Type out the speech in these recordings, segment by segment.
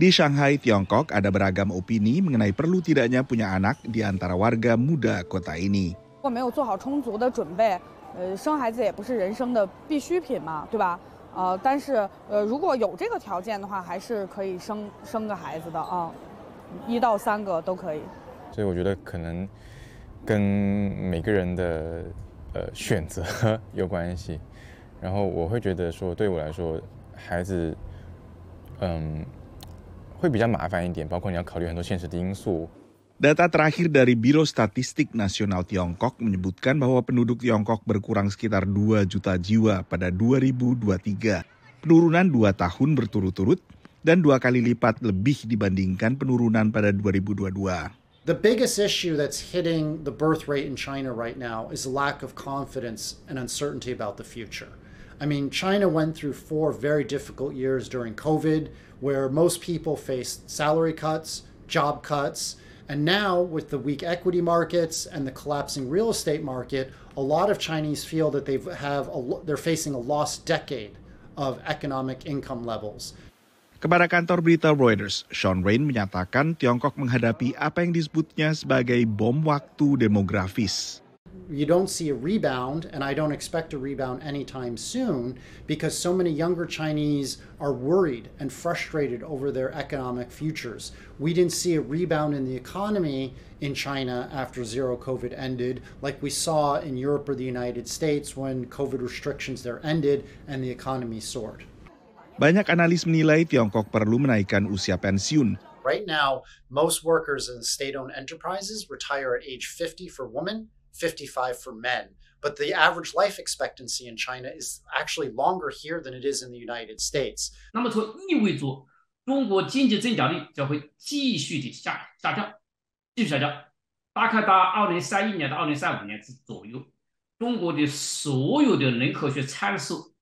Di Shanghai, Tiongkok, ada beragam opini mengenai perlu tidaknya punya anak di antara warga muda kota ini. 如果没有做好充足的准备，呃，生孩子也不是人生的必需品嘛，对吧？呃，但是呃，如果有这个条件的话，还是可以生生个孩子的啊，一到三个都可以。所以我觉得可能跟每个人的呃选择 有关系。然后我会觉得说，对我来说，孩子，嗯，会比较麻烦一点，包括你要考虑很多现实的因素。 Data terakhir dari Biro Statistik Nasional Tiongkok menyebutkan bahwa penduduk Tiongkok berkurang sekitar 2 juta jiwa pada 2023. Penurunan dua tahun berturut-turut dan dua kali lipat lebih dibandingkan penurunan pada 2022. The biggest issue that's hitting the birth rate in China right now is a lack of confidence and uncertainty about the future. I mean, China went through four very difficult years during COVID where most people faced salary cuts, job cuts, and now with the weak equity markets and the collapsing real estate market, a lot of Chinese feel that they have a, they're facing a lost decade of economic income levels. Kepada kantor berita Reuters, Sean Rain menyatakan Tiongkok menghadapi apa yang disebutnya sebagai bom waktu demografis. You don't see a rebound, and I don't expect a rebound anytime soon because so many younger Chinese are worried and frustrated over their economic futures. We didn't see a rebound in the economy in China after zero COVID ended, like we saw in Europe or the United States when COVID restrictions there ended and the economy soared. Banyak analis menilai Tiongkok perlu menaikkan usia pensiun. Right now, most workers in state owned enterprises retire at age 50 for women, 55 for men. But the average life expectancy in China is actually longer here than it is in the United States. 那么就意味着中国经济增长率将会继续的下下降，继续下降。大概到二零三一年到二零三五年之左右，中国的所有的人口学参数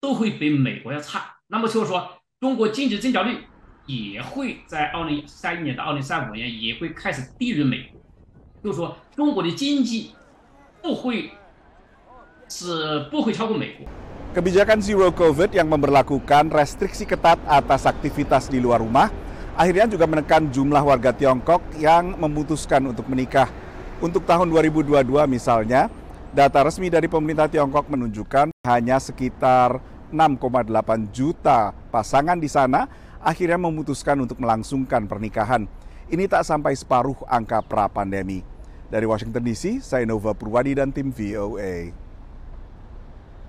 都会比美国要差。那么就是说，中国经济增长率也会在二零三一年到二零三五年也会开始低于美国。就是说，中国的经济不会是不会超过美国。 Kebijakan Zero COVID yang memperlakukan restriksi ketat atas aktivitas di luar rumah akhirnya juga menekan jumlah warga Tiongkok yang memutuskan untuk menikah. Untuk tahun 2022 misalnya, data resmi dari pemerintah Tiongkok menunjukkan hanya sekitar 6,8 juta pasangan di sana akhirnya memutuskan untuk melangsungkan pernikahan. Ini tak sampai separuh angka pra-pandemi. Dari Washington DC, saya Nova Purwadi dan tim VOA.